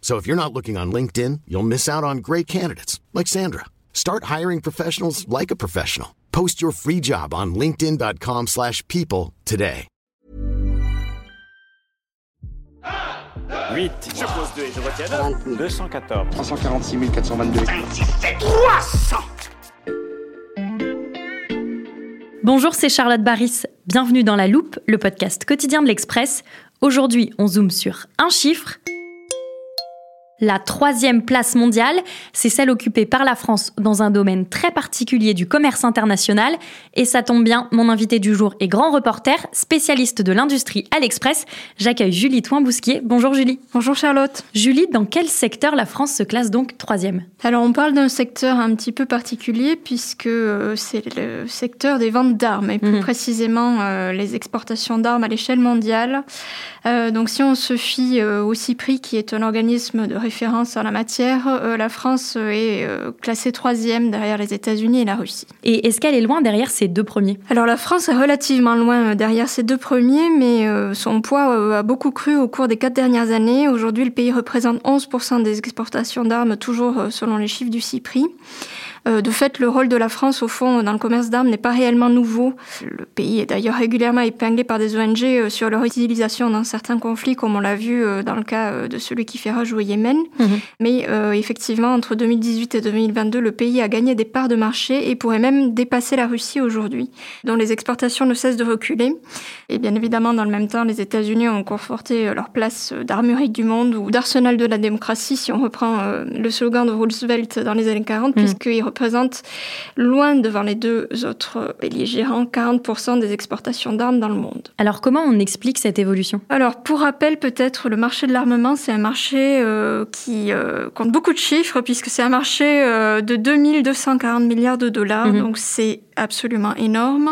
So if you're not looking on LinkedIn, you'll miss out on great candidates like Sandra. Start hiring professionals like a professional. Post your free job on linkedin.com/people slash people today. 8. Je pose 2 et je retiens 214. 346 422. Bonjour, c'est Charlotte Baris. Bienvenue dans La Loupe, le podcast quotidien de l'Express. Aujourd'hui, on zoome sur un chiffre la troisième place mondiale, c'est celle occupée par la France dans un domaine très particulier du commerce international. Et ça tombe bien, mon invité du jour est grand reporter, spécialiste de l'industrie à l'Express. J'accueille Julie Toin-Bousquier. Bonjour Julie. Bonjour Charlotte. Julie, dans quel secteur la France se classe donc troisième? Alors on parle d'un secteur un petit peu particulier puisque euh, c'est le secteur des ventes d'armes et plus Mhm. précisément euh, les exportations d'armes à l'échelle mondiale. Euh, donc si on se fie euh, au CIPRI qui est un organisme de référence en la matière, euh, la France euh, est euh, classée troisième derrière les États-Unis et la Russie. Et est-ce qu'elle est loin derrière ces deux premiers? Alors la France est relativement loin derrière ces deux premiers, mais euh, son poids a beaucoup cru au cours des quatre dernières années. Aujourd'hui, le pays représente 11% des exportations d'armes, toujours selon les chiffres du CIPRI. Euh, de fait, le rôle de la France, au fond, dans le commerce d'armes n'est pas réellement nouveau. Le pays est d'ailleurs régulièrement épinglé par des ONG euh, sur leur utilisation dans certains conflits, comme on l'a vu euh, dans le cas de celui qui fait rage au Yémen. Mhm. Mais euh, effectivement, entre 2018 et 2022, le pays a gagné des parts de marché et pourrait même dépasser la Russie aujourd'hui, dont les exportations ne cessent de reculer. Et bien évidemment, dans le même temps, les États-Unis ont conforté leur place d'armurerie du monde ou d'arsenal de la démocratie, si on reprend euh, le slogan de Roosevelt dans les années 40, Mhm. puisqu'ils représentent loin devant les deux autres belligérants 40% des exportations d'armes dans le monde. Alors comment on explique cette évolution? Alors, pour rappel, peut-être, le marché de l'armement, c'est un marché euh, qui euh, compte beaucoup de chiffres, puisque c'est un marché euh, de 2240 milliards de dollars, Mhm. donc c'est absolument énorme.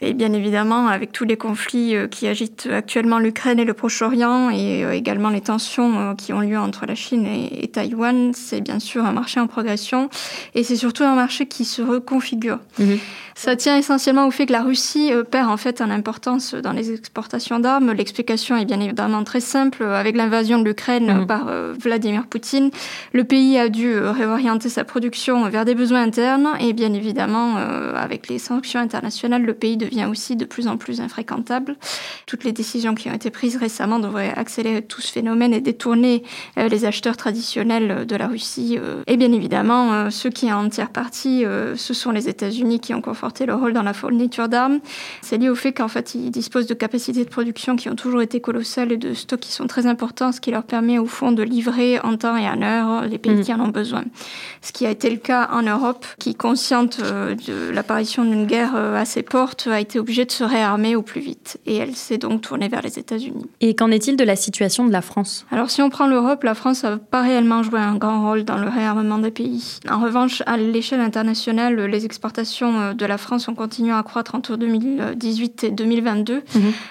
Et bien évidemment, avec tous les conflits euh, qui agitent actuellement l'Ukraine et le Proche-Orient, et également les tensions qui ont lieu entre la Chine et, et Taïwan, c'est bien sûr un marché en progression, et c'est surtout un marché qui se reconfigure. Mhm. Ça tient essentiellement au fait que la Russie euh, perd en fait en importance dans les exportations d'armes. L'explication est bien évidemment très simple. Avec l'invasion de l'Ukraine Mhm. par euh, Vladimir Poutine, le pays a dû euh, réorienter sa production vers des besoins internes et bien évidemment avec les sanctions internationales, le pays devient aussi de plus en plus infréquentable. Toutes les décisions qui ont été prises récemment devraient accélérer tout ce phénomène et détourner les acheteurs traditionnels de la Russie. Et bien évidemment, ceux qui en tirent parti, ce sont les États-Unis qui ont conforté leur rôle dans la fourniture d'armes. C'est lié au fait qu'en fait, ils disposent de capacités de production qui ont toujours été colossales et de stocks qui sont très importants, ce qui leur permet au fond de livrer en temps et en heure les pays Mhm. qui en ont besoin. Ce qui a été le cas en Europe, qui, consciente euh, de l'apparition d'une guerre euh, à ses portes, a été obligée de se réarmer au plus vite. Et elle s'est donc tournée vers les États-Unis. Et qu'en est-il de la situation de la France? Alors si on prend l'Europe, la France n'a pas réellement joué un grand rôle dans le réarmement des pays. En revanche, à l'échelle internationale, les exportations euh, de la France ont continué à croître entre 2018 et 2022. Mhm.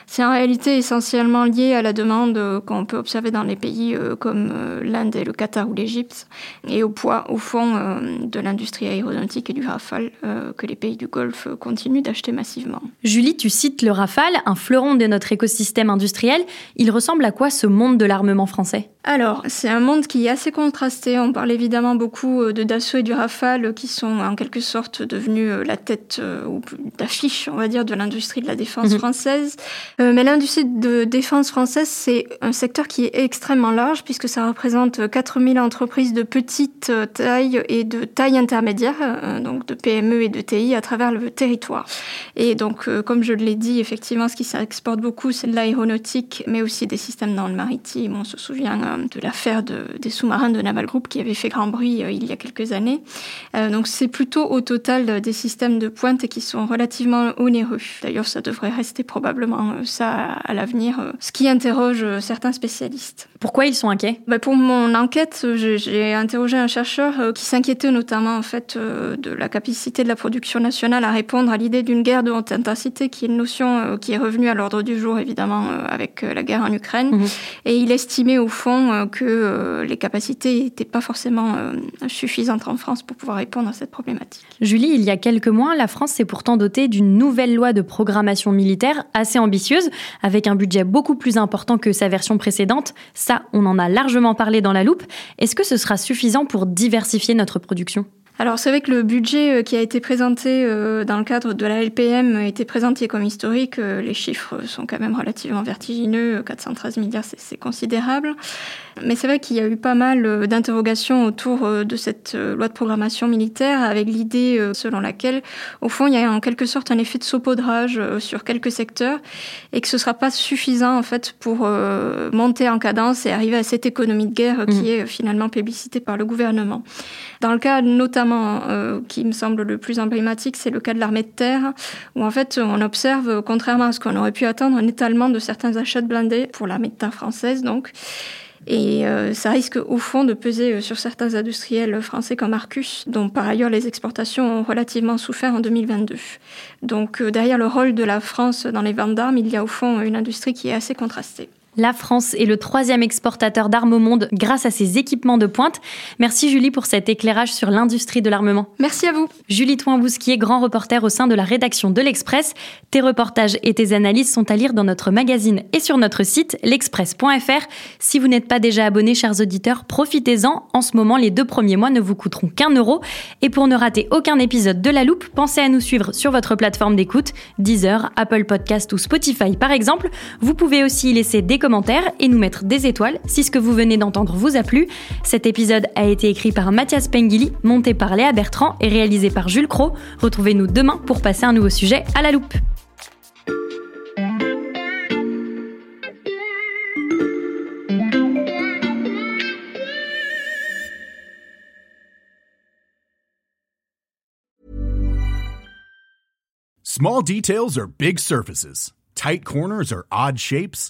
C'est en réalité essentiellement lié à la demande euh, qu'on peut observer dans les pays euh, comme euh, l'Inde et le Qatar ou l'Égypte, et au poids, au fond, de l'industrie aéronautique et du Rafale que les pays du Golfe continuent d'acheter massivement. Julie, tu cites le Rafale, un fleuron de notre écosystème industriel. Il ressemble à quoi ce monde de l'armement français? Alors, c'est un monde qui est assez contrasté. On parle évidemment beaucoup euh, de Dassault et du Rafale qui sont en quelque sorte devenus euh, la tête euh, ou d'affiche, on va dire, de l'industrie de la défense mhm. française. mais l'industrie de défense française, c'est un secteur qui est extrêmement large puisque ça représente 4000 entreprises de petite taille et de taille intermédiaire, donc de PME et de TI à travers le territoire. Et donc, comme je l'ai dit, effectivement, ce qui s'exporte beaucoup, c'est de l'aéronautique, mais aussi des systèmes dans le maritime. On se souvient de l'affaire des sous-marins de Naval Group qui avait fait grand bruit euh, il y a quelques années. Euh, donc c'est plutôt au total des systèmes de pointe qui sont relativement onéreux. D'ailleurs, ça devrait rester probablement euh, ça à l'avenir, ce qui interroge certains spécialistes. Pourquoi ils sont inquiets? Bah, Pour mon enquête, j'ai interrogé un chercheur qui s'inquiétait notamment en fait de la capacité de la production nationale à répondre à l'idée d'une guerre de haute intensité, qui est une notion qui est revenue à l'ordre du jour évidemment avec la guerre en Ukraine. Mhm. Et il estimait au fond euh, que euh, les capacités n'étaient pas forcément euh, suffisantes en France pour pouvoir répondre à cette problématique. Julie, il y a quelques mois, la France s'est pourtant dotée d'une nouvelle loi de programmation militaire assez ambitieuse, avec un budget beaucoup plus important que sa version précédente. Ça, on en a largement parlé dans la loupe. Est-ce que ce sera suffisant pour diversifier notre production? Alors c'est vrai que le budget euh, qui a été présenté euh, dans le cadre de la LPM a été présenté comme historique. Euh, les chiffres sont quand même relativement vertigineux. 413 milliards, c'est considérable. Mais c'est vrai qu'il y a eu pas mal d'interrogations autour de cette loi de programmation militaire avec l'idée selon laquelle, au fond, il y a en quelque sorte un effet de saupoudrage sur quelques secteurs et que ce ne sera pas suffisant en fait pour monter en cadence et arriver à cette économie de guerre qui mmh. est finalement publicitée par le gouvernement. Dans le cas notamment euh, qui me semble le plus emblématique, c'est le cas de l'armée de terre, où en fait on observe, contrairement à ce qu'on aurait pu attendre, un étalement de certains achats de blindés pour l'armée de terre française, donc. Et euh, ça risque au fond de peser euh, sur certains industriels français comme Arcus, dont par ailleurs les exportations ont relativement souffert en 2022. Donc derrière le rôle de la France dans les ventes d'armes, il y a au fond une industrie qui est assez contrastée. La France est le troisième exportateur d'armes au monde grâce à ses équipements de pointe. Merci Julie pour cet éclairage sur l'industrie de l'armement. Merci à vous. Julie Toin-Bousquier, grand reporter au sein de la rédaction de l'Express. Tes reportages et tes analyses sont à lire dans notre magazine et sur notre site l'express.fr. Si vous n'êtes pas déjà abonné, chers auditeurs, profitez-en. En ce moment, les deux premiers mois ne vous coûteront qu'un euro. Et pour ne rater aucun épisode de La Loupe, pensez à nous suivre sur votre plateforme d'écoute, Deezer, Apple Podcast ou Spotify par exemple. Vous pouvez aussi y laisser des commentaires et nous mettre des étoiles si ce que vous venez d'entendre vous a plu. Cet épisode a été écrit par Mathias Pengili, monté par Léa Bertrand et réalisé par Jules Cro. Retrouvez-nous demain pour passer un nouveau sujet à la loupe. Small details are big surfaces. Tight corners are odd shapes.